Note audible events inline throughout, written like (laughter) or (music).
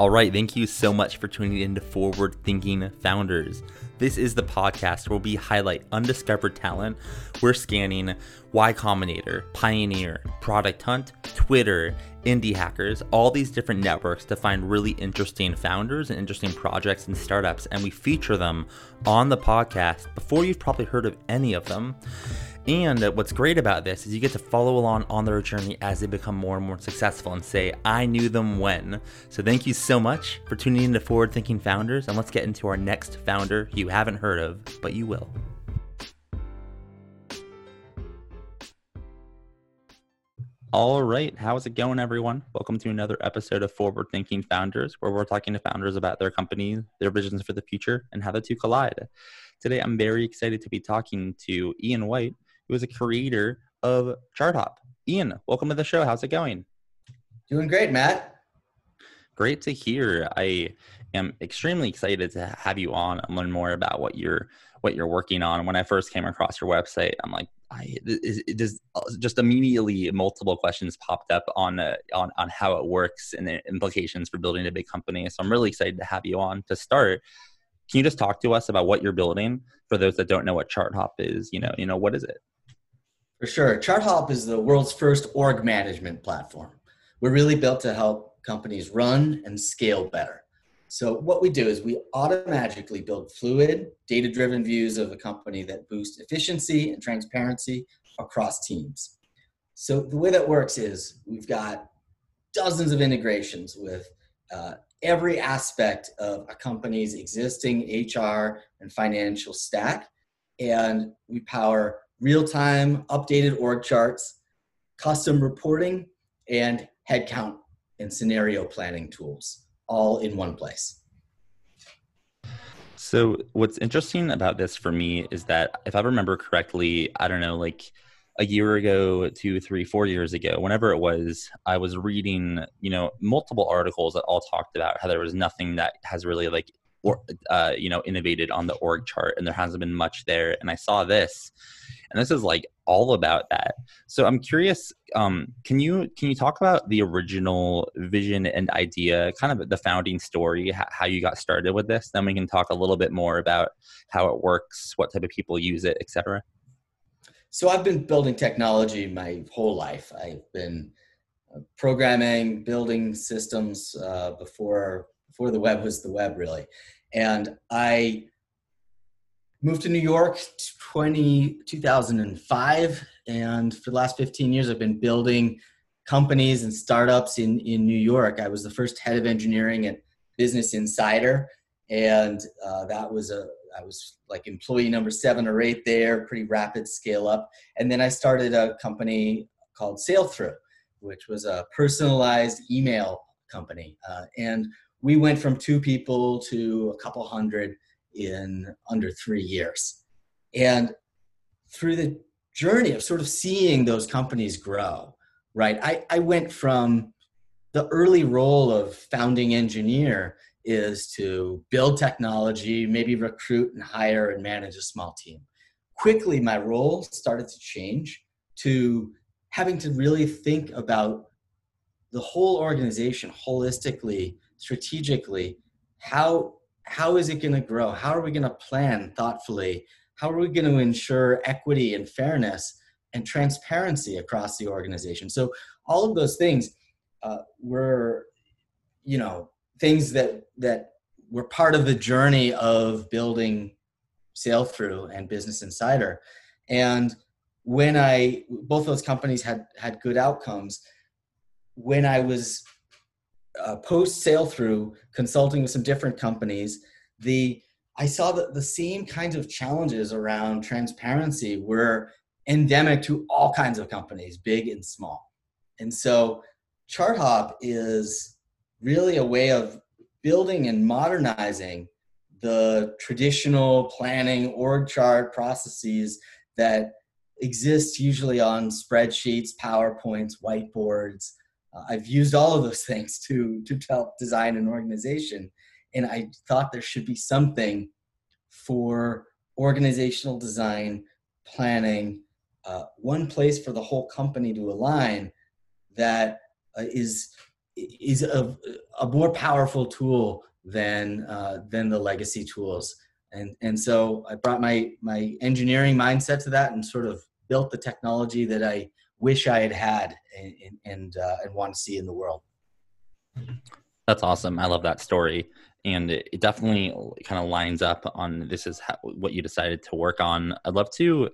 All right, thank you so much for tuning in to Forward Thinking Founders. This is the podcast where we highlight undiscovered talent. We're scanning Y Combinator, Pioneer, Product Hunt, Twitter, Indie Hackers, all these different networks to find really interesting founders and interesting projects and startups, and we feature them on the podcast before you've probably heard of any of them. And what's great about this is you get to follow along on their journey as they become more and more successful and say, I knew them when. So thank you so much for tuning in to Forward Thinking Founders. And let's get into our next founder you haven't heard of, but you will. All right. How's it going, everyone? Welcome to another episode of Forward Thinking Founders, where we're talking to founders about their company, their visions for the future, and how the two collide. Today, I'm very excited to be talking to Ian White, who is a creator of ChartHop. Ian, welcome to the show. How's it going? Doing great, Matt. Great to hear. I am extremely excited to have you on and learn more about what you're what you're working on. When I first came across your website, I'm like, I it does just immediately multiple questions popped up on uh, on on how it works and the implications for building a big company. So I'm really excited to have you on to start. Can you just talk to us about what you're building for those that don't know what ChartHop is? You know, you know what is it? For sure. ChartHop is the world's first org management platform. We're really built to help companies run and scale better. So, what we do is we automatically build fluid, data driven views of a company that boost efficiency and transparency across teams. So, the way that works is we've got dozens of integrations with uh, every aspect of a company's existing HR and financial stack. And we power real time updated org charts, custom reporting, and headcount and scenario planning tools all in one place. So, what's interesting about this for me is that if I remember correctly, I don't know, like a year ago, two, three, four years ago, whenever it was, I was reading, you know, multiple articles that all talked about how there was nothing that has really like, or, uh, you know, innovated on the org chart, and there hasn't been much there. And I saw this, and this is like all about that. So i'm curious um, can you can you talk about the original vision and idea kind of the founding story how you got started with this? Then we can talk a little bit more about how it works what type of people use it etc so i've been building technology my whole life. I've been uh, programming building systems uh, before before the web was the web really and i moved to New York 20, 2005. And for the last 15 years, I've been building companies and startups in, in New York. I was the first head of engineering at Business Insider. And uh, that was a, I was like employee number seven or eight there, pretty rapid scale up. And then I started a company called Sailthru, which was a personalized email company. Uh, and we went from two people to a couple hundred in under three years. And through the journey of sort of seeing those companies grow, right? I, I went from the early role of founding engineer is to build technology, maybe recruit and hire and manage a small team. Quickly, my role started to change to having to really think about the whole organization holistically, strategically. How how is it going to grow? How are we going to plan thoughtfully? How are we going to ensure equity and fairness and transparency across the organization? So all of those things uh, were, you know, things that that were part of the journey of building Sailthru and Business Insider. And when I both those companies had had good outcomes, when I was uh, post Sailthru consulting with some different companies the i saw that the same kinds of challenges around transparency were endemic to all kinds of companies big and small. And so charthop is really a way of building and modernizing the traditional planning org chart processes that exist usually on spreadsheets powerpoints whiteboards uh, I've used all of those (laughs) things to to help design an organization, and I thought there should be something for organizational design, planning, uh, one place for the whole company to align that uh, is is of a more powerful tool than uh, than the legacy tools. And and so I brought my my engineering mindset to that and sort of built the technology that I wish I had had and and, uh, and want to see in the world. That's awesome. I love that story. And it definitely kind of lines up on this is how, what you decided to work on. I'd love to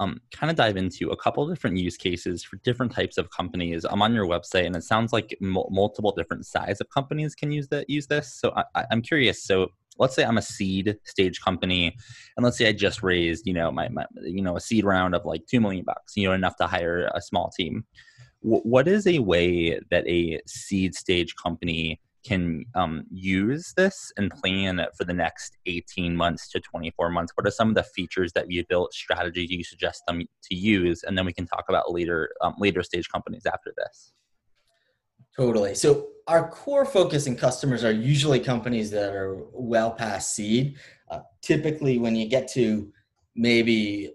um, kind of dive into a couple different use cases for different types of companies. I'm on your website, and it sounds like m- multiple different size of companies can use that use this. So I, am curious. So let's say I'm a seed stage company, and let's say I just raised, you know, my, my you know a seed round of like two million bucks, you know, enough to hire a small team. W- what is a way that a seed stage company can um, use this and plan for the next 18 months to 24 months? What are some of the features that you built, strategies you suggest them to use, and then we can talk about later um, later stage companies after this. Totally. So our core focus and customers are usually companies that are well past seed. Uh, typically, when you get to maybe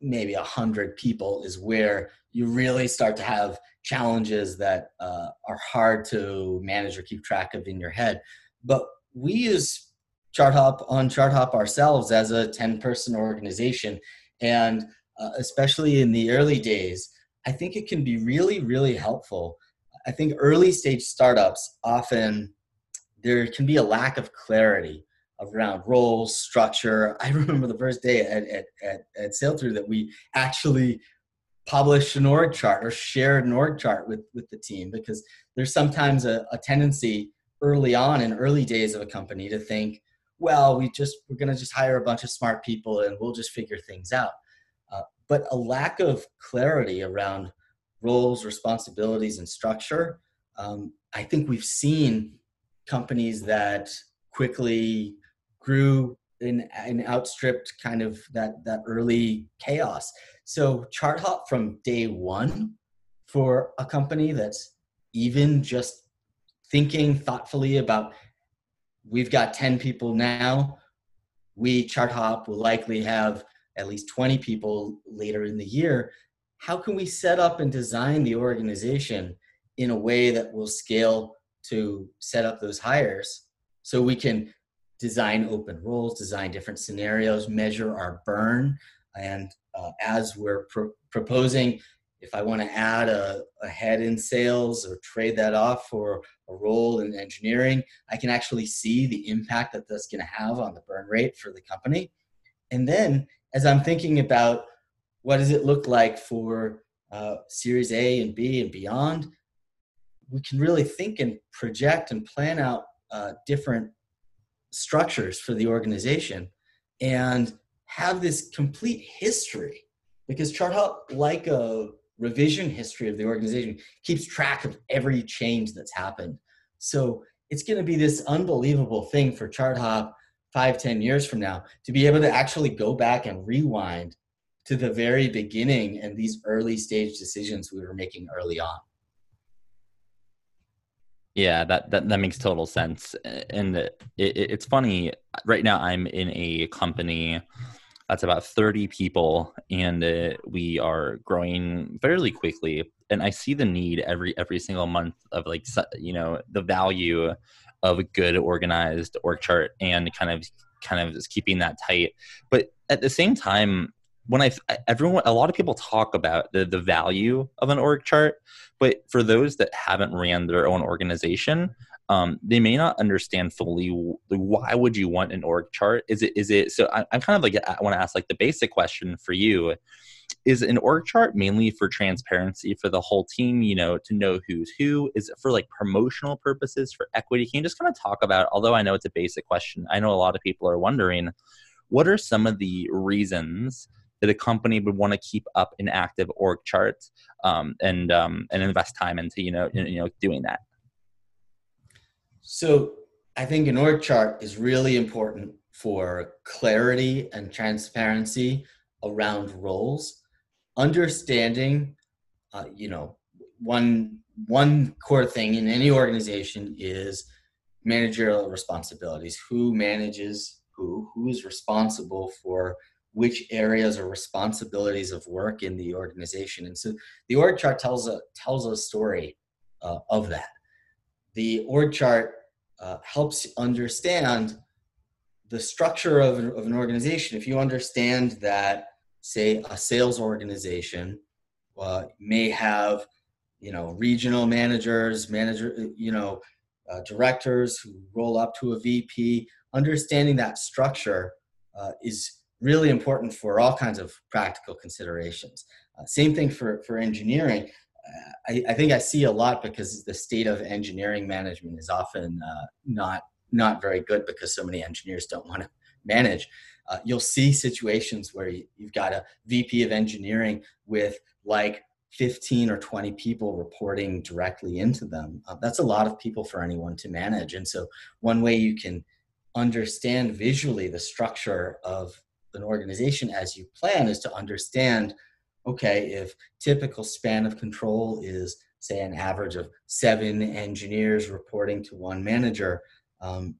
maybe a hundred people, is where you really start to have challenges that uh, are hard to manage or keep track of in your head. But we use ChartHop on ChartHop ourselves as a 10 person organization. And uh, especially in the early days, I think it can be really, really helpful. I think early stage startups often there can be a lack of clarity around roles, structure. (laughs) I remember the first day at, at, at, at Sailthru that we actually published an org chart or shared an org chart with with the team because there's sometimes a, a tendency early on in early days of a company to think well we just we're going to just hire a bunch of smart people and we'll just figure things out uh, but a lack of clarity around roles responsibilities and structure um, i think we've seen companies that quickly grew and, and outstripped kind of that that early chaos so ChartHop from day one for a company that's even just thinking thoughtfully about we've got 10 people now. We chart hop will likely have at least 20 people later in the year. How can we set up and design the organization in a way that will scale to set up those hires so we can design open roles, design different scenarios, measure our burn, and uh, as we're pro- proposing, if I want to add a, a, head in sales or trade that off for a role in engineering, I can actually see the impact that that's going to have on the burn rate for the company. And then as I'm thinking about what does it look like for uh, Series A and B and beyond, we can really think and project and plan out uh, different structures for the organization. And have this complete history because ChartHop, like a revision history of the organization, keeps track of every change that's happened. So it's going to be this unbelievable thing for ChartHop five, ten years from now to be able to actually go back and rewind to the very beginning and these early stage decisions we were making early on. Yeah, that, that that makes total sense. And it, it, it's funny. Right now, I'm in a company that's about 30 people, and uh, we are growing fairly quickly. And I see the need every every single month of like you know the value of a good organized org chart and kind of kind of just keeping that tight. But at the same time, when I everyone a lot of people talk about the the value of an org chart, but for those that haven't ran their own organization, um, they may not understand fully why would you want an org chart? Is it is it so I, am kind of like i want to ask like the basic question for you. Is an org chart mainly for transparency for the whole team you know to know who's who? Is it for like promotional purposes for equity? Can you just kind of talk about although i know it's a basic question i know a lot of people are wondering what are some of the reasons that a company would want to keep up an active org chart um, and um, and invest time into you know you know doing that so I think an org chart is really important for clarity and transparency around roles. Understanding, uh, you know, one one core thing in any organization is managerial responsibilities. Who manages who? Who is responsible for which areas or responsibilities of work in the organization? And so the org chart tells a tells a story uh, of that the org chart uh, helps understand the structure of an, of an organization. If you understand that, say, a sales organization uh, may have, you know, regional managers, manager, you know, uh, directors who roll up to a VP, understanding that structure uh, is really important for all kinds of practical considerations. Uh, same thing for, for engineering. I, I, think I see a lot because the state of engineering management is often uh, not not very good because so many engineers don't want to manage. Uh, you'll see situations where you, have got a VP of engineering with like 15 or 20 people reporting directly into them. Uh, that's a lot of people for anyone to manage. And so, one way you can understand visually the structure of an organization as you plan is to understand okay, if typical span of control is, say, an average of seven engineers reporting to one manager, um,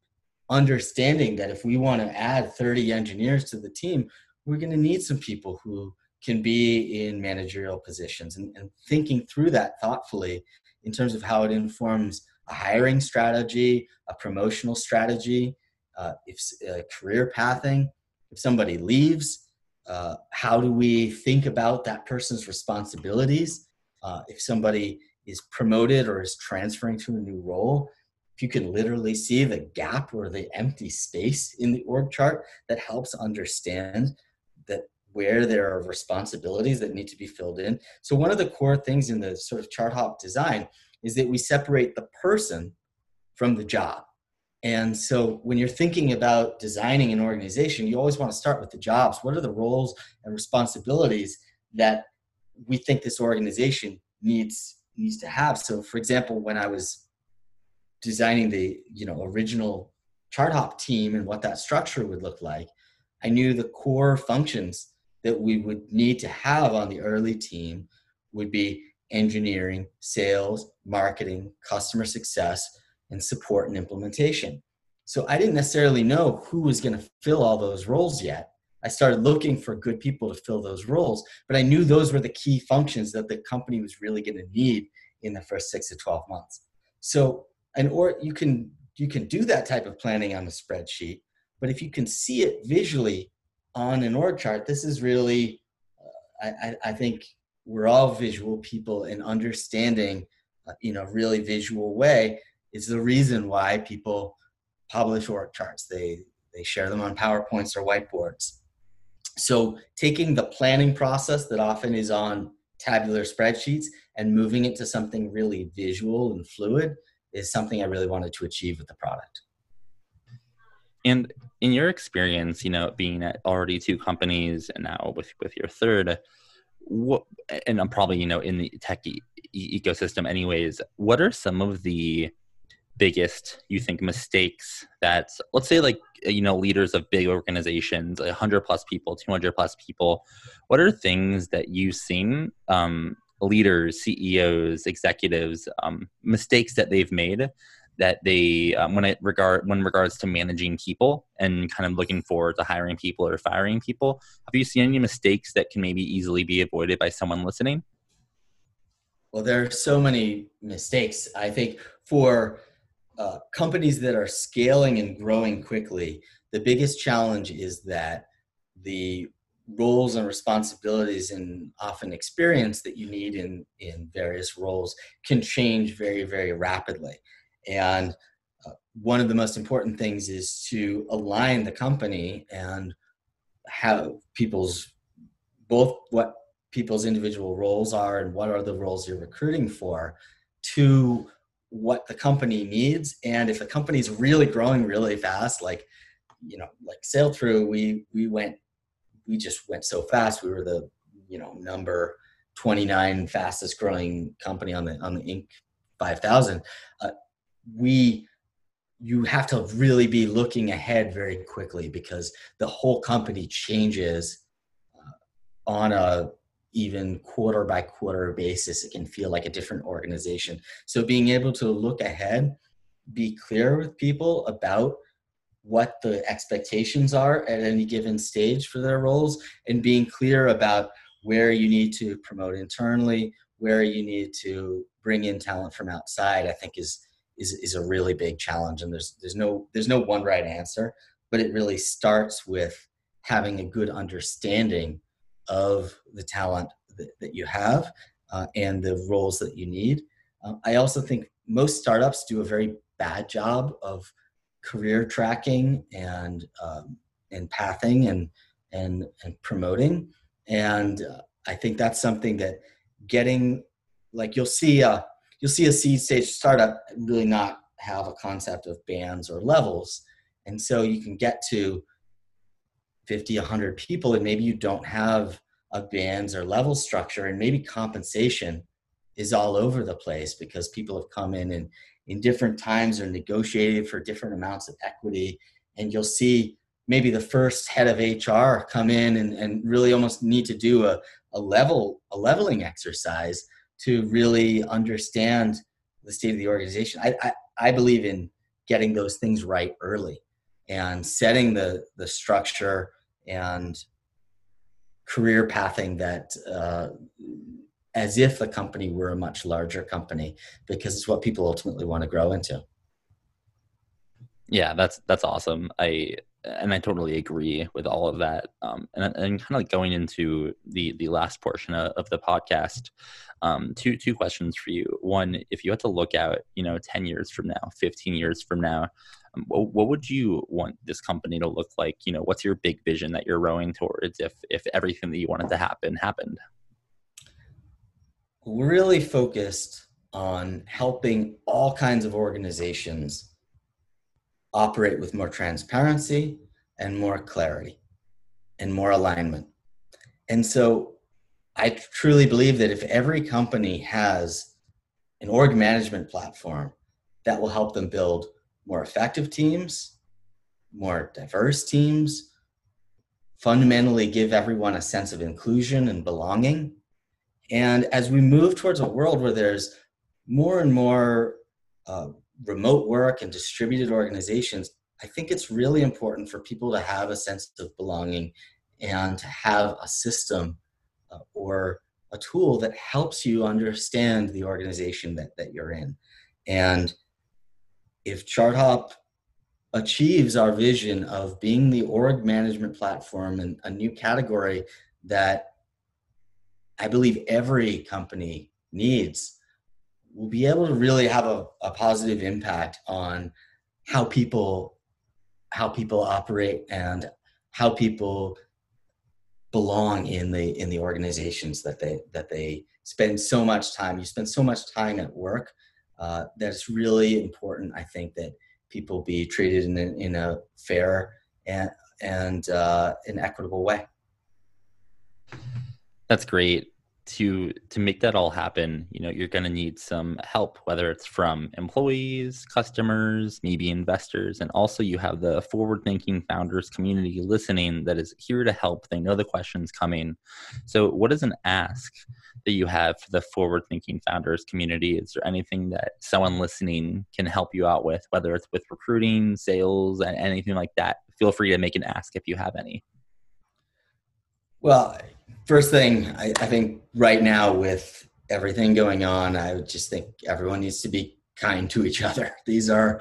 understanding that if we want to add 30 engineers to the team, we're going to need some people who can be in managerial positions and, and thinking through that thoughtfully in terms of how it informs a hiring strategy, a promotional strategy, uh, if uh, career pathing. If somebody leaves, uh, how do we think about that person's responsibilities? Uh, if somebody is promoted or is transferring to a new role if you can literally see the gap or the empty space in the org chart that helps understand that where there are responsibilities that need to be filled in. So one of the core things in the sort of ChartHop design is that we separate the person from the job and so when you're thinking about designing an organization, you always want to start with the jobs. What are the roles and responsibilities that we think this organization needs needs to have? So for example, when I was designing the, you know, original ChartHop team and what that structure would look like, I knew the core functions that we would need to have on the early team would be engineering, sales, marketing, customer success, and support and implementation. So I didn't necessarily know who was going to fill all those roles yet. I started looking for good people to fill those roles, but I knew those were the key functions that the company was really going to need in the first 6 to 12 months. So and or you can you can do that type of planning on a spreadsheet, but if you can see it visually on an org chart, this is really uh, I, I think we're all visual people and understanding uh, in a really visual way is the reason why people publish org charts. They they share them on PowerPoints or whiteboards. So taking the planning process that often is on tabular spreadsheets and moving it to something really visual and fluid is something I really wanted to achieve with the product. And in your experience, you know, being at already two companies and now with with your third, what and I'm probably you know in the tech e- ecosystem anyways. What are some of the biggest you think mistakes that let's say like you know leaders of big organizations 100 plus people 200 plus people what are things that you've seen um, leaders ceos executives um, mistakes that they've made that they um, when it regard when regards to managing people and kind of looking forward to hiring people or firing people have you seen any mistakes that can maybe easily be avoided by someone listening? Well there are so many mistakes. I think for uh, companies that are scaling and growing quickly, the biggest challenge is that the roles and responsibilities and often experience that you need in in various roles can change very very rapidly. And uh, one of the most important things is to align the company and have people's both what people's individual roles are and what are the roles you're recruiting for to what the company needs. And if a company is really growing really fast like you know like Sailthru we we went we just went so fast. We were the you know number 29 fastest growing company on the on the inc 5000 uh, we you have to really be looking ahead very quickly because the whole company changes uh, on a even quarter by quarter basis, it can feel like a different organization. So being able to look ahead, be clear with people about what the expectations are at any given stage for their roles and being clear about where you need to promote internally, where you need to bring in talent from outside, I think is is, is a really big challenge and there's there's no there's no one right answer but it really starts with having a good understanding of the talent that, that you have uh, and the roles that you need. Uh, i also think most startups do a very bad job of career tracking and um, and pathing and and and promoting. And uh, i think that's something that getting like you'll see a you'll see a seed stage startup really not have a concept of bands or levels. And so you can get to 50 100 people and maybe you don't have a bands or level structure and maybe compensation is all over the place because people have come in and in different times are negotiated for different amounts of equity. And you'll see maybe the first head of hr come in and, and really almost need to do a, a level a leveling exercise to really understand the state of the organization. I, I, I believe in getting those things right early and setting the the structure and career pathing that uh, as if the company were a much larger company because it's what people ultimately want to grow into. Yeah that's that's awesome. I and i totally agree with all of that. Um, and, and kind of like going into the the last portion of, of the podcast um, two two questions for you. One if you had to look out you know 10 years from now 15 years from now what, would you want this company to look like you know what's your big vision that you're rowing towards if if everything that you wanted to happen happened really focused on helping all kinds of organizations operate with more transparency and more clarity and more alignment. And so I truly believe that if every company has an org management platform that will help them build more effective teams, more diverse teams, fundamentally give everyone a sense of inclusion and belonging, and as we move towards a world where there's more and more uh, remote work and distributed organizations, I think it's really important for people to have a sense of belonging and to have a system uh, or a tool that helps you understand the organization that, that you're in. And if ChartHop achieves our vision of being the org management platform and a new category that I believe every company needs, we'll be able to really have a, a positive impact on how people how people operate and how people belong in the in the organizations that they that they spend so much time. You spend so much time at work uh, that really important i think that people be treated in a, in a fair and and uh, an equitable way. That's great to to make that all happen you know you're going to need some help whether it's from employees customers maybe investors and also you have the forward thinking founders community listening that is here to help. They know the questions coming. So what is an ask that you have for the forward thinking founders community? Is there anything that someone listening can help you out with whether it's with recruiting sales and anything like that? Feel free to make an ask if you have any. Well first thing I, I, think right now with everything going on i would just think everyone needs to be kind to each other. (laughs) These are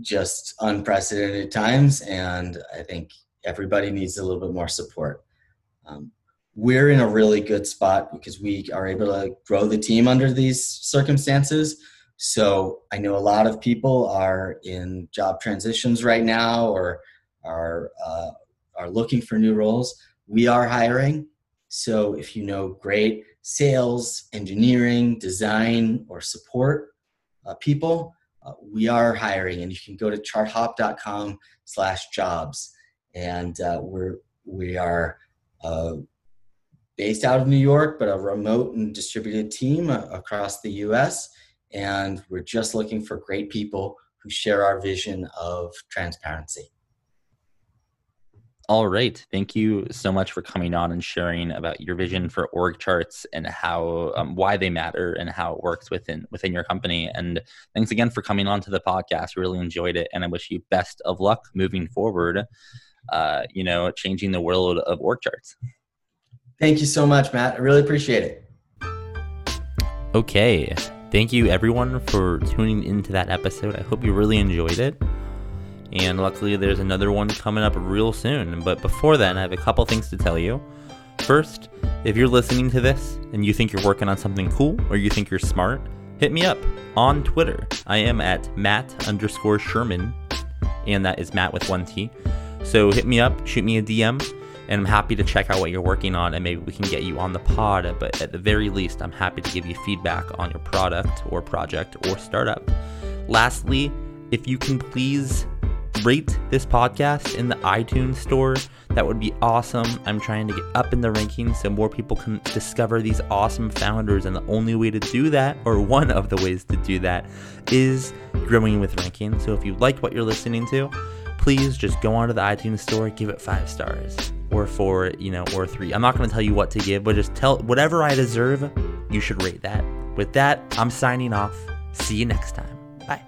just unprecedented times and i think everybody needs a little bit more support. Um, we're in a really good spot because we are able to grow the team under these circumstances. So i know a lot of people are in job transitions right now or are uh, are looking for new roles. We are hiring so if you know great sales, engineering, design, or support uh, people, uh, we are hiring, and you can go to charthop.com slash jobs. And uh, we're we are uh, based out of New York, but a remote and distributed team uh, across the U.S. And we're just looking for great people who share our vision of transparency. All right. Thank you so much for coming on and sharing about your vision for org charts and how um, why they matter and how it works within within your company. And thanks again for coming on to the podcast. Really enjoyed it, and I wish you best of luck moving forward. Uh, you know, changing the world of org charts. Thank you so much, Matt. I really appreciate it. Okay. Thank you, everyone, for tuning into that episode. I hope you really enjoyed it. And luckily, there's another one coming up real soon. But before then, I have a couple things to tell you. First, if you're listening to this and you think you're working on something cool or you think you're smart, hit me up on Twitter. I am at Matt underscore Sherman, and that is Matt with one T. So hit me up, shoot me a DM, and I'm happy to check out what you're working on and maybe we can get you on the pod. But at the very least, I'm happy to give you feedback on your product or project or startup. Lastly, if you can please rate this podcast in the iTunes store, that would be awesome. I'm trying to get up in the rankings so more people can discover these awesome founders. And the only way to do that, or one of the ways to do that, is growing with ranking. So if you like what you're listening to, please just go onto the iTunes store, give it five stars or four, you know, or three. I'm not going to tell you what to give, but just tell whatever I deserve, you should rate that. With that, I'm signing off. See you next time. Bye.